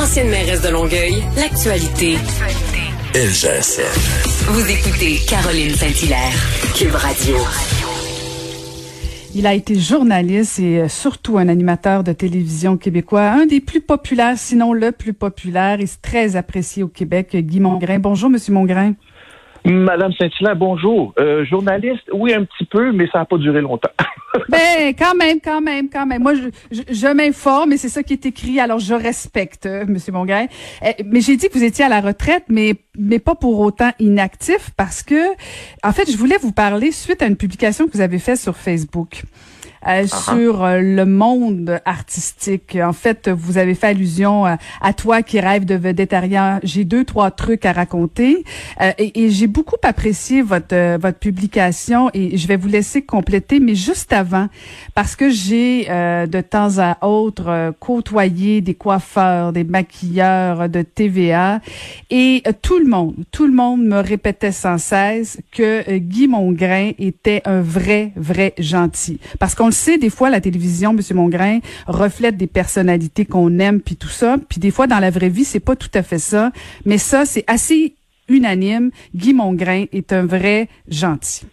ancienne mairesse de Longueuil, l'actualité. LGSN. Vous écoutez Caroline Saint-Hilaire, Cube Radio. Il a été journaliste et euh, surtout un animateur de télévision québécois, un des plus populaires, sinon le plus populaire et très apprécié au Québec, Guy Mongrain. Bonjour, Monsieur Mongrain. Madame Saint-Hilaire, bonjour. Euh, journaliste, oui, un petit peu, mais ça n'a pas duré longtemps. ben, quand même, quand même, quand même. Moi, je, je, m'informe et c'est ça qui est écrit, alors je respecte, euh, Monsieur Mongrain. Eh, mais j'ai dit que vous étiez à la retraite, mais, mais pas pour autant inactif, parce que, en fait, je voulais vous parler suite à une publication que vous avez faite sur Facebook. Euh, uh-huh. sur euh, le monde artistique. En fait, vous avez fait allusion euh, à toi qui rêve de végétarien. J'ai deux, trois trucs à raconter. et, et j'ai beaucoup apprécié votre, votre publication et je vais vous laisser compléter, mais juste avant, parce que j'ai de temps à autre côtoyé des coiffeurs, des maquilleurs de TVA et tout le monde, tout le monde me répétait sans cesse que Guy Mongrain était un vrai, vrai gentil. Parce qu'on le sait, des fois, la télévision, Monsieur Mongrain, reflète des personnalités qu'on aime, puis tout ça. Puis des fois, dans la vraie vie, c'est pas tout à fait ça. Mais ça, c'est assez unanime. Guy Mongrain est un vrai gentil.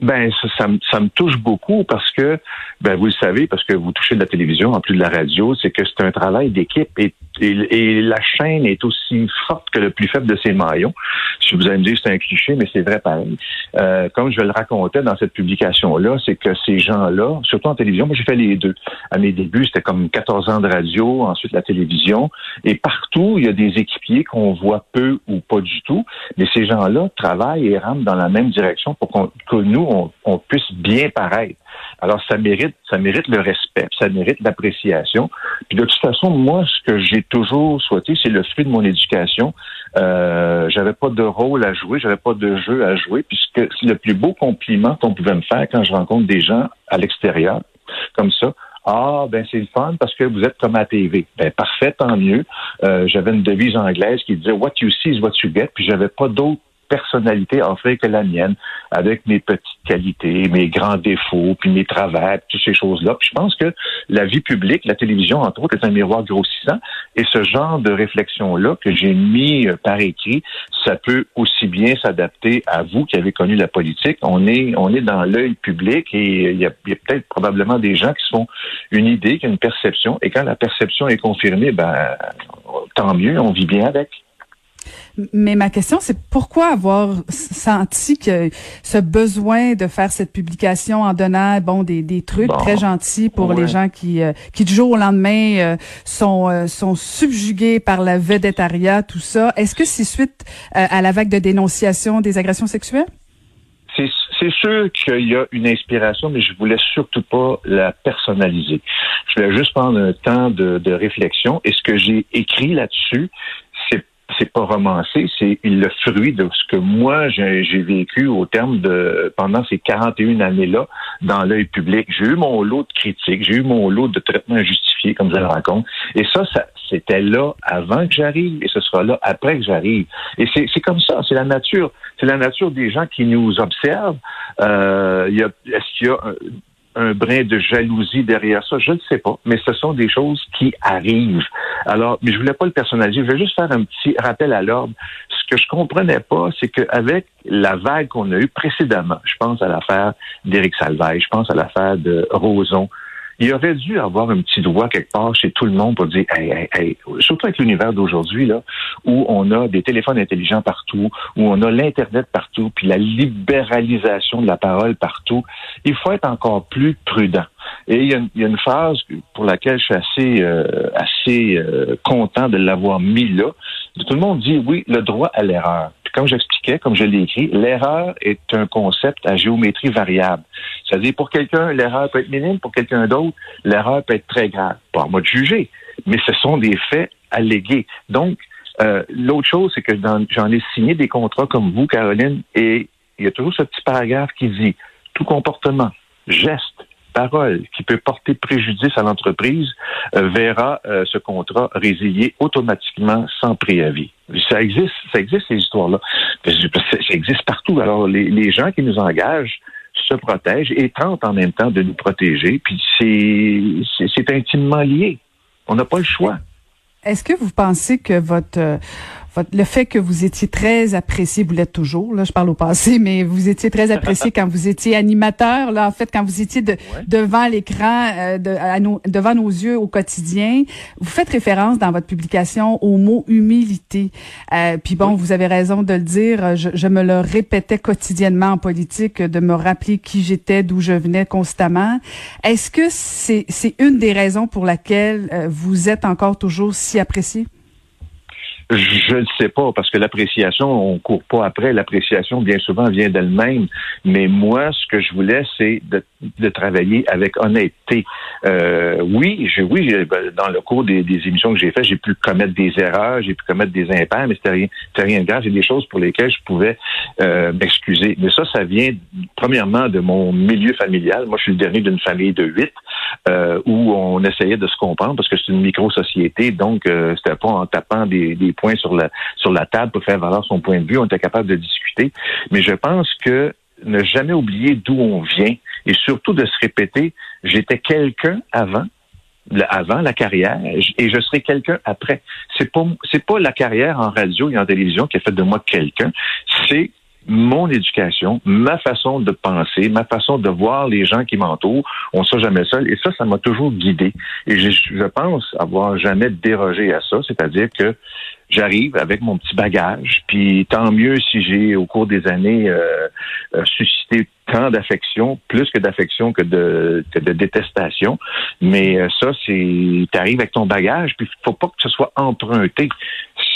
Ben, ça, ça, me, ça, me touche beaucoup parce que, ben, vous le savez, parce que vous touchez de la télévision en plus de la radio, c'est que c'est un travail d'équipe et, et, la chaîne est aussi forte que le plus faible de ses maillons. Si vous allez me dire c'est un cliché, mais c'est vrai pareil. Euh, comme je le racontais dans cette publication-là, c'est que ces gens-là, surtout en télévision, moi j'ai fait les deux. À mes débuts, c'était comme 14 ans de radio, ensuite la télévision, et partout, il y a des équipiers qu'on voit peu ou pas du tout, mais ces gens-là travaillent et rampent dans la même direction pour qu'on, que nous, on, puisse bien paraître. Alors, ça mérite, ça mérite le respect, ça mérite l'appréciation. Puis de toute façon, moi, ce que j'ai toujours souhaité, c'est le fruit de mon éducation. Euh, j'avais pas de rôle à jouer, j'avais pas de jeu à jouer, puisque c'est le plus beau compliment qu'on pouvait me faire quand je rencontre des gens à l'extérieur, comme ça. Ah, ben c'est le fun parce que vous êtes comme à TV. Ben parfait, tant mieux. Euh, j'avais une devise anglaise qui disait What you see is what you get. Puis j'avais pas d'autre personnalité en fait que la mienne, avec mes petites qualités, mes grands défauts, puis mes travers, toutes ces choses-là. Puis je pense que la vie publique, la télévision, entre autres, est un miroir grossissant. Et ce genre de réflexion-là que j'ai mis euh, par écrit, ça peut aussi bien s'adapter à vous qui avez connu la politique. On est, on est dans l'œil public et il y a, peut-être probablement des gens qui sont une idée, qui ont une perception. Et quand la perception est confirmée, ben tant mieux, on vit bien avec. Mais ma question, c'est pourquoi avoir senti que ce besoin de faire cette publication en donnant bon des, des trucs très gentils pour les gens qui euh, qui du jour au lendemain euh, sont euh, sont subjugués par la védétariat, tout ça. Est-ce que c'est suite à la vague de dénonciation des agressions sexuelles? C'est sûr qu'il y a une inspiration, mais je voulais surtout pas la personnaliser. Je voulais juste prendre un temps de, de réflexion. Et ce que j'ai écrit là-dessus, c'est pas romancé, c'est le fruit de ce que moi j'ai vécu au terme de pendant ces 41 années-là dans l'œil public. J'ai eu mon lot de critiques, j'ai eu mon lot de traitements injustifiés, comme je le raconte. Et ça, ça c'était là avant que j'arrive et ce sera là après que j'arrive. Et c'est comme ça, c'est la nature. C'est la nature des gens qui nous observent. Euh, Est-ce qu'il y a un brin de jalousie derrière ça, je ne sais pas, mais ce sont des choses qui arrivent. Alors, mais je voulais pas le personnaliser, je vais juste faire un petit rappel à l'ordre. Ce que je comprenais pas, c'est qu'avec la vague qu'on a eue précédemment, je pense à l'affaire d'Éric Salvaille, je pense à l'affaire de Roson, il aurait dû avoir un petit doigt quelque part chez tout le monde pour dire, hey, hey, hey, surtout avec l'univers d'aujourd'hui, là, où on a des téléphones intelligents partout, où on a l'Internet partout, puis la libéralisation de la parole partout, il faut être encore plus prudent. Et il y, a une, il y a une phrase pour laquelle je suis assez, euh, assez euh, content de l'avoir mis là. Tout le monde dit oui, le droit à l'erreur comme j'expliquais, comme je l'ai écrit, l'erreur est un concept à géométrie variable. C'est-à-dire, pour quelqu'un, l'erreur peut être minime, pour quelqu'un d'autre, l'erreur peut être très grave. Pas à moi de juger, mais ce sont des faits allégués. Donc, euh, l'autre chose, c'est que j'en ai signé des contrats comme vous, Caroline, et il y a toujours ce petit paragraphe qui dit tout comportement, geste, parole qui peut porter préjudice à l'entreprise euh, verra euh, ce contrat résilié automatiquement sans préavis. Ça existe, ça existe ces histoires-là. Ça existe partout. Alors les, les gens qui nous engagent se protègent et tentent en même temps de nous protéger. Puis c'est c'est intimement lié. On n'a pas le choix. Est-ce que vous pensez que votre le fait que vous étiez très apprécié, vous l'êtes toujours, là, je parle au passé, mais vous étiez très apprécié quand vous étiez animateur, là, en fait, quand vous étiez de, devant l'écran, euh, de, devant nos yeux au quotidien. Vous faites référence dans votre publication au mot humilité. Euh, puis bon, vous avez raison de le dire, je, je, me le répétais quotidiennement en politique, de me rappeler qui j'étais, d'où je venais constamment. Est-ce que c'est c'est une des raisons pour laquelle euh, vous êtes encore toujours si apprécié? Je ne sais pas, parce que l'appréciation, on court pas après. L'appréciation, bien souvent, vient d'elle-même. Mais moi, ce que je voulais, c'est de, de, travailler avec honnêteté. Euh, oui, je, oui, ben, dans le cours des, des émissions que j'ai faites, j'ai pu commettre des erreurs, j'ai pu commettre des impairs, mais c'était rien, rien de grave. C'est des choses pour lesquelles je pouvais euh, m'excuser. Mais ça, ça vient premièrement de mon milieu familial. Moi, je suis le dernier d'une famille de huit euh, où on essayait de se comprendre parce que c'est une micro-société. Donc, euh, c'était pas en tapant des, des points sur la, sur la table pour faire valoir son point de vue. On était capable de discuter. Mais je pense que ne jamais oublier d'où on vient et surtout de se répéter, j'étais quelqu'un avant, avant la carrière et je serai quelqu'un après. C'est pas c'est pas la carrière en radio et en télévision qui a fait de moi quelqu'un, c'est mon éducation, ma façon de penser, ma façon de voir les gens qui m'entourent. On ne sera jamais seul. Et ça, ça m'a toujours guidé. Et je, je pense avoir jamais dérogé à ça. C'est-à-dire que j'arrive avec mon petit bagage, puis tant mieux si j'ai au cours des années euh, euh, suscité tant d'affection, plus que d'affection que de, de détestation. Mais euh, ça, c'est t'arrives avec ton bagage, puis faut pas que ce soit emprunté.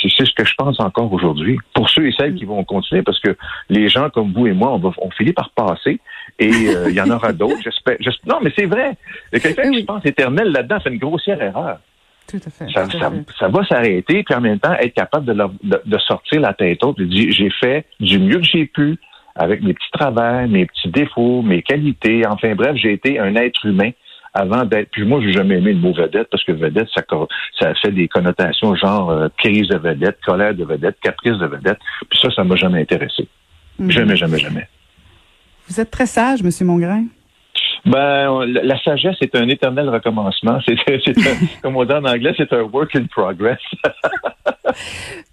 C'est ce que je pense encore aujourd'hui. Pour ceux et celles qui vont continuer, parce que les gens comme vous et moi, on va on finit par passer, et il y en aura d'autres. J'espère. Non, mais c'est vrai. Quelqu'un qui pense éternel là-dedans fait une grossière erreur. Ça, va s'arrêter, puis en même temps, être capable de, sortir la tête haute et dire j'ai fait du mieux que j'ai pu avec mes petits travers, mes petits défauts, mes qualités. Enfin bref, j'ai été un être humain avant d'être. Puis moi, j'ai jamais aimé le mot vedette parce que vedette, ça, ça fait des connotations genre euh, crise de vedette, colère de vedette, caprice de vedette. Puis ça, ça m'a jamais intéressé. Mhm. Jamais, jamais, jamais. Vous êtes très sage, Monsieur Mongrain. Ben, la sagesse est un éternel recommencement. C'est, comme on dit en anglais, c'est un work in progress.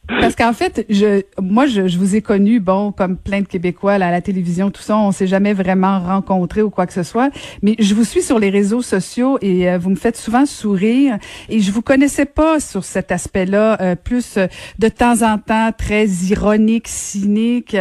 Parce qu'en fait, je, moi, je, je, vous ai connu, bon, comme plein de Québécois à la télévision, tout ça, on s'est jamais vraiment rencontrés ou quoi que ce soit. Mais je vous suis sur les réseaux sociaux et euh, vous me faites souvent sourire. Et je vous connaissais pas sur cet aspect-là, euh, plus euh, de temps en temps très ironique, cynique,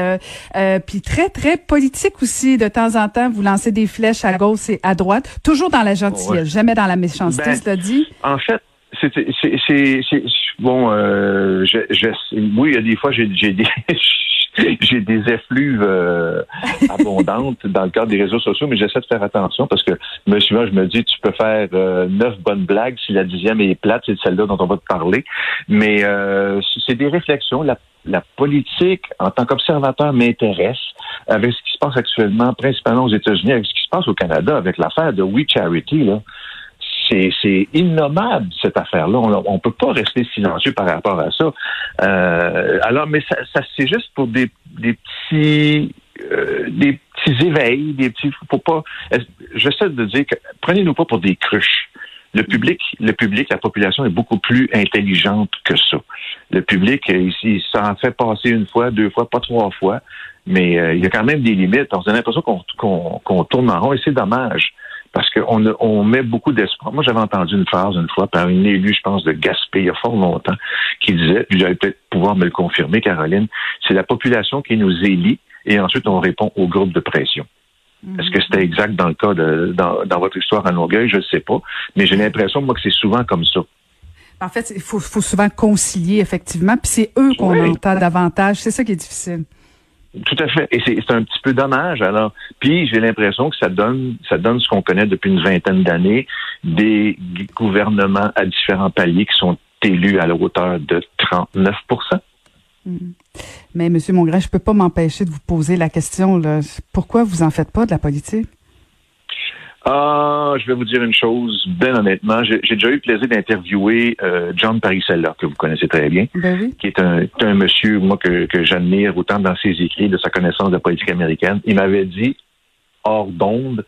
puis très très politique aussi. De temps en temps, vous lancez des flèches à gauche et à droite, toujours dans la gentillesse, jamais dans la méchanceté, ben, cela dit. En fait, c'est bon, euh, je, je, oui, il y a des fois, j'ai des, j'ai des effluves euh, abondantes dans le cadre des réseaux sociaux, mais j'essaie de faire attention parce que souvent je me dis tu peux faire euh, neuf bonnes blagues si la dixième est plate, c'est celle-là dont on va te parler. Mais euh, c'est des réflexions. La, la politique, en tant qu'observateur, m'intéresse avec ce qui se passe actuellement, principalement aux États-Unis, avec ce qui se passe au Canada, avec l'affaire de We Charity. Là c'est innommable cette affaire-là. On ne peut pas rester silencieux par rapport à ça. Euh, alors, mais ça, ça c'est juste pour des, des petits euh, des petits éveils, des petits. Faut pas. J'essaie de dire que prenez-nous pas pour des cruches. Le public, le public, la population est beaucoup plus intelligente que ça. Le public, ici, ça en fait passer une fois, deux fois, pas trois fois, mais euh, il y a quand même des limites. On a l'impression qu'on qu'on tourne en rond et c'est dommage parce qu'on on met beaucoup d'espoir. Moi, j'avais entendu une phrase une fois par une élue, je pense, de Gaspé, il y a fort longtemps, qui disait, puis j'allais peut-être pouvoir me le confirmer, Caroline, c'est la population qui nous élit et ensuite on répond au groupe de pression. Mhm. Est-ce que c'était exact dans le cas de dans, votre histoire à Longueuil? Je ne sais pas. Mais j'ai l'impression, moi, que c'est souvent comme ça. En fait, il faut, souvent concilier, effectivement. Puis c'est eux qu'on entend davantage. C'est ça qui est difficile. Tout à fait. Et c'est un petit peu dommage. Alors, puis j'ai l'impression que ça donne, ça donne ce qu'on connaît depuis une vingtaine d'années, des gouvernements à différents paliers qui sont élus à la hauteur de 39 mm. Mais Monsieur Mongrain, je peux pas m'empêcher de vous poser la question. Là. Pourquoi vous en faites pas de la politique? Ah, je vais vous dire une chose, bien honnêtement. J'ai déjà eu le plaisir d'interviewer euh, John Parisella, que vous connaissez très bien, ben qui est un, un monsieur, moi, que, que j'admire autant dans ses écrits, de sa connaissance de la politique américaine. Il m'avait dit, hors d'onde,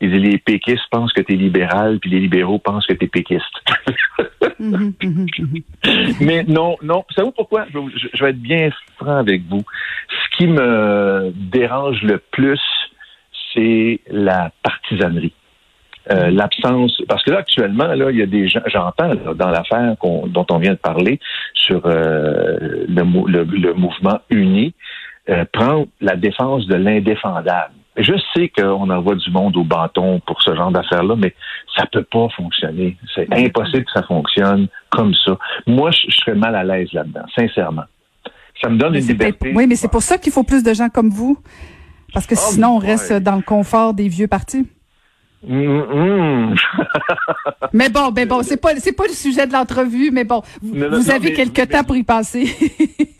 il dit les péquistes pensent que tu es libéral, puis les libéraux pensent que tu es péquiste. Mhm, mhm, mhm. Mais non, non. Savez-vous pourquoi? Je, je- je vais être bien franc avec vous. Ce qui me dérange le plus, c'est la partisanerie. Euh, L'absence, parce que là actuellement, là, il y a des gens, j'entends là, dans l'affaire qu'on- dont on vient de parler sur euh, le, le, le mouvement uni, euh, prendre la défense de l'indéfendable. Je sais qu'on envoie du monde au bâton pour ce genre d'affaires-là, mais ça peut pas fonctionner. C'est impossible que ça fonctionne comme ça. Moi, je, je serais mal à l'aise là-dedans, sincèrement. Ça me donne Mais une liberté. oui, mais c'est pour ça qu'il faut plus de gens comme vous. Parce que Oh, sinon, on reste dans le confort des vieux partis. Mais bon, ben bon, c'est pas c'est pas le sujet de l'entrevue, mais bon, vous, Non, non, vous non, avez quelques mais- temps pour y penser.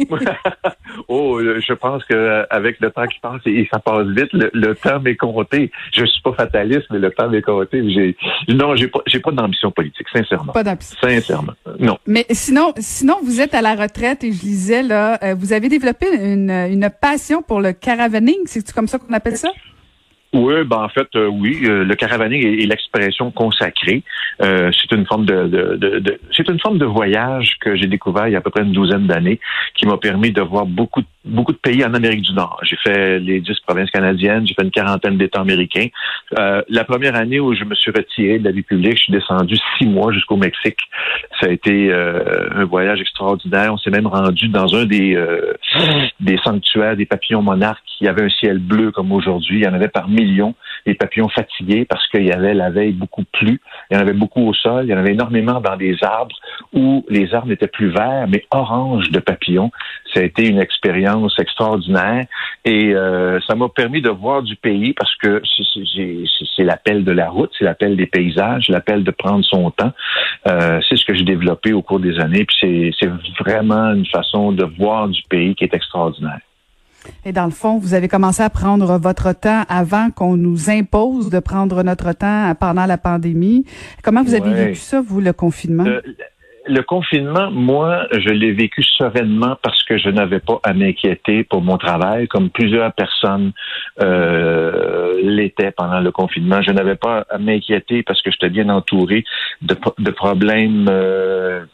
oh, euh, je pense que euh, avec le temps qui passe et ça passe vite, le, le temps m'est compté. Je suis pas fataliste, mais le temps m'est compté. J'ai non, j'ai pas j'ai pas d'ambition politique, sincèrement. pas d'ambition. Sincèrement, non. Mais sinon, sinon vous êtes à la retraite et je lisais là, euh, vous avez développé une, une passion pour le caravaning, c'est comme ça qu'on appelle ça? Oui, ben en fait, euh, oui, euh, le caravaning est, l'expression consacrée. Euh, c'est une forme de, de, de- de- c'est une forme de voyage que j'ai découvert il y a à peu près une douzaine d'années, qui m'a permis de voir beaucoup beaucoup de pays en Amérique du Nord. J'ai fait les dix provinces canadiennes, j'ai fait une quarantaine d'États américains. Euh, la première année où je me suis retiré de la vie publique, je suis descendu six mois jusqu'au Mexique. Ça a été euh, un voyage extraordinaire. On s'est même rendu dans un des des sanctuaires des papillons monarques qui avait un ciel bleu comme aujourd'hui. Il y en avait par millions des papillons fatigués parce qu'il y avait la veille beaucoup plu. Il y en avait beaucoup au sol. Il y en avait énormément dans des arbres où les arbres n'étaient plus verts mais orange de papillons. Ça a été une expérience extraordinaire et euh, ça m'a permis de voir du pays parce que c'est- l'appel de la route, c'est l'appel des paysages, l'appel de prendre son temps. Euh, c'est ce que j'ai développé au cours des années. Puis c'est vraiment une façon de voir du pays qui est extraordinaire. Et dans le fond, vous avez commencé à prendre votre temps avant qu'on nous impose de prendre notre temps pendant la pandémie. Comment vous avez Ouais. vécu ça, vous, le confinement? Euh, le confinement, moi, je l'ai vécu sereinement parce que je n'avais pas à m'inquiéter pour mon travail, comme plusieurs personnes euh, l'étaient pendant le confinement. Je n'avais pas à m'inquiéter parce que j'étais bien entouré de, de problèmes. euh,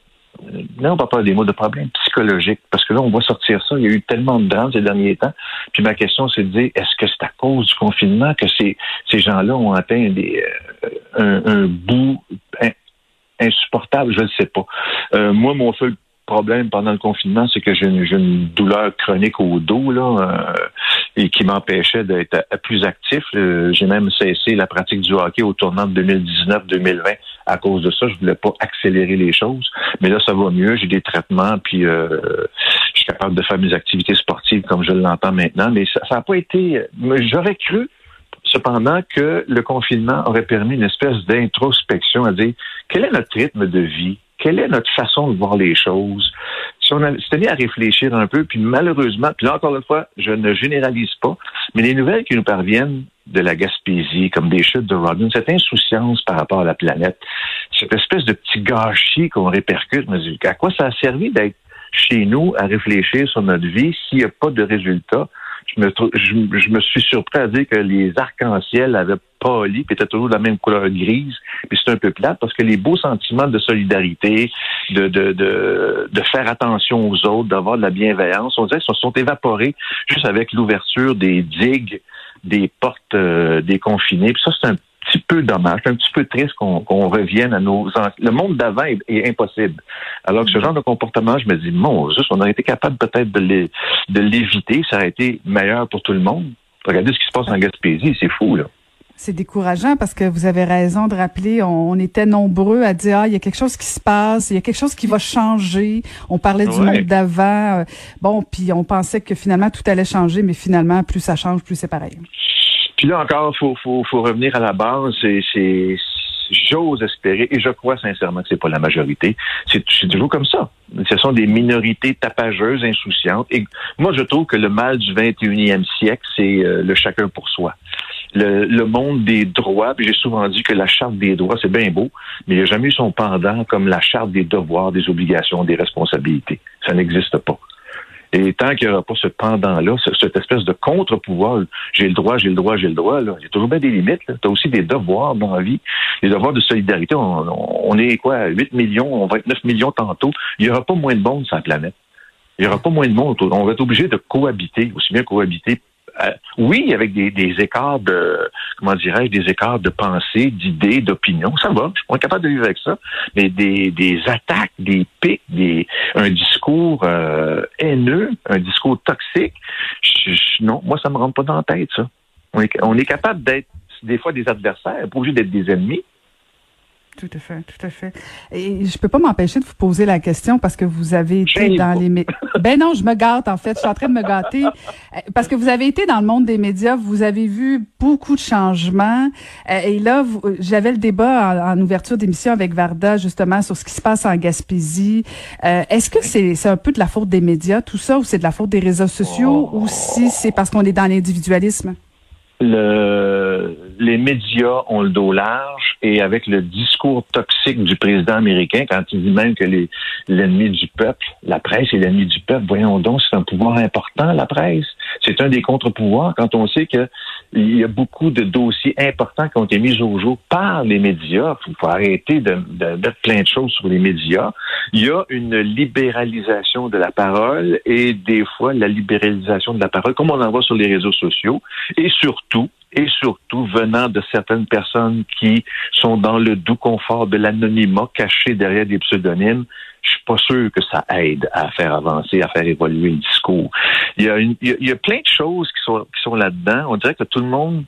non, pas pas des mots de problèmes psychologiques, parce que là, on voit sortir ça. Il y a eu tellement de drames ces derniers temps. Puis ma question, c'est de dire, est-ce que c'est à cause du confinement que ces, ces gens-là ont atteint des, euh, un, bout in- insupportable? Je ne sais pas. Euh, moi, mon seul problème pendant le confinement, c'est que j'ai une, une douleur chronique au dos là, euh, et qui m'empêchait d'être euh, plus actif. Euh, j'ai même cessé la pratique du hockey au tournant de 2019-2020 à cause de ça. Je voulais pas accélérer les choses, mais là ça va mieux. J'ai des traitements, puis euh, je suis capable de faire mes activités sportives comme je l'entends maintenant. Mais ça n'a pas été. mais J'aurais cru cependant que le confinement aurait permis une espèce d'introspection à dire quel est notre rythme de vie, quelle est notre façon de voir les choses? Si on mis à réfléchir un peu, puis malheureusement, puis là encore une fois, je ne généralise pas, mais les nouvelles qui nous parviennent de la Gaspésie, comme des chutes de Rodin, cette insouciance par rapport à la planète, cette espèce de petit gâchis qu'on répercute, dis, à quoi ça a servi d'être chez nous à réfléchir sur notre vie s'il n'y a pas de résultat? Je me, je, je me suis surpris à dire que les arcs-en-ciel avaient pâli, puis étaient toujours de la même couleur grise. Puis c'est un peu plate parce que les beaux sentiments de solidarité, de, de, de, de faire attention aux autres, d'avoir de la bienveillance, on dirait qu'ils se sont évaporés juste avec l'ouverture des digues, des portes euh, des confinés. Puis ça, c'est un petit peu dommage, un petit peu triste qu'on revienne à nos... Le monde d'avant est, impossible. Alors que ce genre de comportement, je me dis, mon juste, on aurait été capable peut-être de l'éviter, ça aurait été meilleur pour tout le monde. Regardez ce qui se passe en Gaspésie, c'est fou, là. C'est décourageant parce que vous avez raison de rappeler, on, on était nombreux à dire, ah, il y a quelque chose qui se passe, il y a quelque chose qui va changer. On parlait du Ouais. monde d'avant. euh, Bon, puis on pensait que finalement tout allait changer, mais finalement, plus ça change, plus c'est pareil. Puis là encore, faut, faut, faut revenir à la base. C'est, j'ose espérer, et je crois sincèrement que c'est pas la majorité. C'est, c'est toujours comme ça. Ce sont des minorités tapageuses, insouciantes. Et moi, je trouve que le mal du 21e siècle, c'est euh, le chacun pour soi. Le, monde des droits, puis j'ai souvent dit que la charte des droits, c'est bien beau, mais il n'y a jamais eu son pendant comme la charte des devoirs, des obligations, des responsabilités. Ça n'existe pas. Et tant qu'il n'y aura pas ce pendant-là, cette espèce de contre-pouvoir, j'ai le droit, j'ai le droit, j'ai le droit, il y a toujours bien des limites. Tu as aussi des devoirs dans la vie, des devoirs de solidarité. On, est quoi, 8 millions, on va être 9 millions tantôt. Il n'y aura pas moins de monde sur la planète. Il n'y aura pas moins de monde. On va être obligé de cohabiter, aussi bien cohabiter euh, oui, avec des, écarts de, comment dirais-je, des écarts de pensée, d'idées, d'opinion, ça va. Je suis capable de vivre avec ça. Mais des, des attaques, des pics, des, un discours euh, haineux, un discours toxique, non, moi, ça me rentre pas dans la tête, ça. On est, on est capable d'être des fois des adversaires, pas obligé d'être des ennemis. Tout à fait, tout à fait. Et je peux pas m'empêcher de vous poser la question parce que vous avez été dans les Ben non, je me gâte en fait, je suis en train de me gâter euh, parce que vous avez été dans le monde des médias, vous avez vu beaucoup de changements euh, et là j'avais le débat en, ouverture d'émission avec Varda justement sur ce qui se passe en Gaspésie. Euh, est-ce que c'est c'est un peu de la faute des médias tout ça ou c'est de la faute des réseaux sociaux ou si c'est parce qu'on est dans l'individualisme? Le, les médias ont le dos large et avec le discours toxique du président américain, quand il dit même que l'ennemi du peuple, la presse est l'ennemi du peuple, voyons donc, c'est un pouvoir important, la presse. C'est un des contre-pouvoirs quand on sait que il y a beaucoup de dossiers importants qui ont été mis au jour par les médias. Il faut arrêter de, plein de choses sur les médias. Il y a une libéralisation de la parole et des fois la libéralisation de la parole, comme on en voit sur les réseaux sociaux, et surtout, et surtout venant de certaines personnes qui sont dans le doux confort de l'anonymat, cachés derrière des pseudonymes, je suis pas sûr que ça aide à faire avancer, à faire évoluer le discours. Il y a, il y a, plein de choses qui sont, qui sont là-dedans. On dirait que tout le monde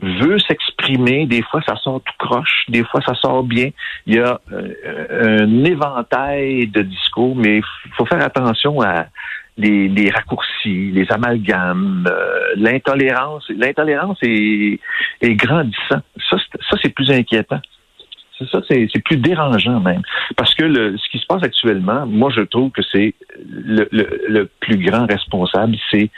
veut s'exprimer. Des fois, ça sort tout croche. Des fois, ça sort bien. Il y a euh, un éventail de discours, mais il faut faire attention à les, les raccourcis, les amalgames, euh, l'intolérance. L'intolérance est, est grandissant. Ça, ça c'est plus inquiétant. Ça, c'est plus dérangeant même. Parce que le, ce qui se passe actuellement, moi, je trouve que c'est le, le, le, plus grand responsable, c'est,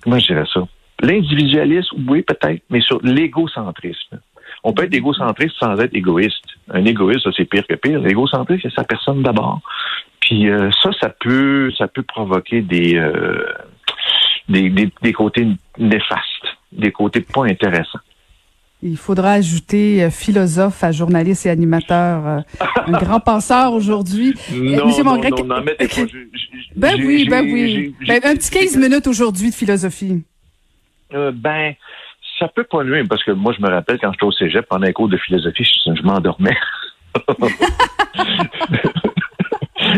comment je dirais ça? L'individualisme, oui, peut-être, mais sur l'égocentrisme. On peut être égocentriste sans être égoïste. Un égoïste, c'est pire que pire. L'égocentriste, c'est sa personne d'abord. Puis euh, ça, ça peut, ça peut provoquer des, euh, des, des, des côtés néfastes, des côtés pas intéressants. Il faudra ajouter euh, philosophe à journaliste et animateur, euh, un grand penseur aujourd'hui. Non, Monsieur non, non, non, mettez pas. ben oui, ben oui. Ben, un petit 15 minutes aujourd'hui de philosophie. Euh, ben, ça peut pas nuire, parce que moi, je me rappelle quand j'étais au cégep, pendant un cours de philosophie, je, je m'endormais.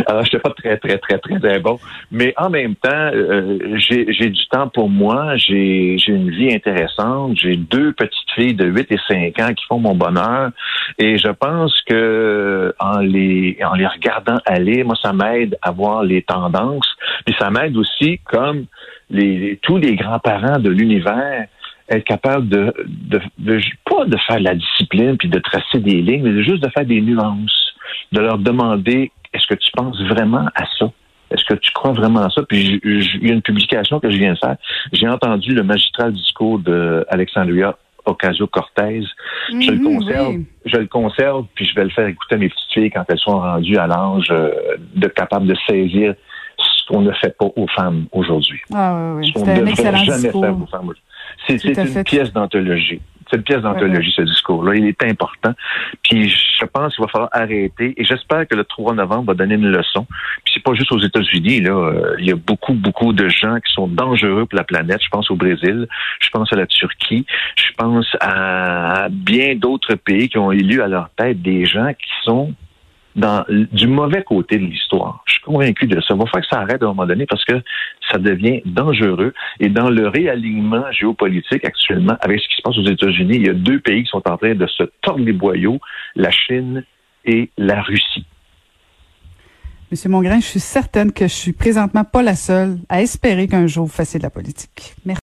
Alors, je pas très, très, très, très, très bon. Mais en même temps, euh, j'ai du temps pour moi. J'ai une vie intéressante. J'ai deux petites filles de 8 et 5 ans qui font mon bonheur. Et je pense que en les, en les regardant aller, moi, ça m'aide à voir les tendances. Puis ça m'aide aussi, comme les, tous les grands-parents de l'univers, être capable de, de, de, pas de faire la discipline puis de tracer des lignes, mais juste de faire des nuances, de leur demander est-ce que tu penses vraiment à ça? Est-ce que tu crois vraiment à ça? Puis il y a une publication que je viens de faire. J'ai entendu le magistral discours d'Alexandria Ocasio-Cortez. je le mhm, conserve, je le conserve, puis je vais le faire écouter à mes petites filles quand elles sont rendues à l'âge euh, de capable de saisir ce qu'on ne fait pas aux femmes aujourd'hui. Ah oui, oui. Ce qu'on ne devrait jamais discours. faire aux femmes C'est une pièce d'anthologie. C'est une pièce d'anthologie, ce discours-là. Il est important. Puis je pense qu'il va falloir arrêter. Et j'espère que le 3 novembre va donner une leçon. Puis c'est pas juste aux États-Unis. Là, il y a beaucoup, beaucoup de gens qui sont dangereux pour la planète. Je pense au Brésil. Je pense à la Turquie. Je pense à bien d'autres pays qui ont élu à leur tête des gens qui sont dans du mauvais côté de l'histoire. Je suis convaincu de ça. Il va falloir que ça arrête à un moment donné parce que ça devient dangereux. Et dans le réalignement géopolitique actuellement, avec ce qui se passe aux États-Unis, il y a deux pays qui sont en train de se tordre les boyaux, la Chine et la Russie. Monsieur Mongrain, je suis certaine que je suis présentement pas la seule à espérer qu'un jour vous fassiez de la politique. Merci.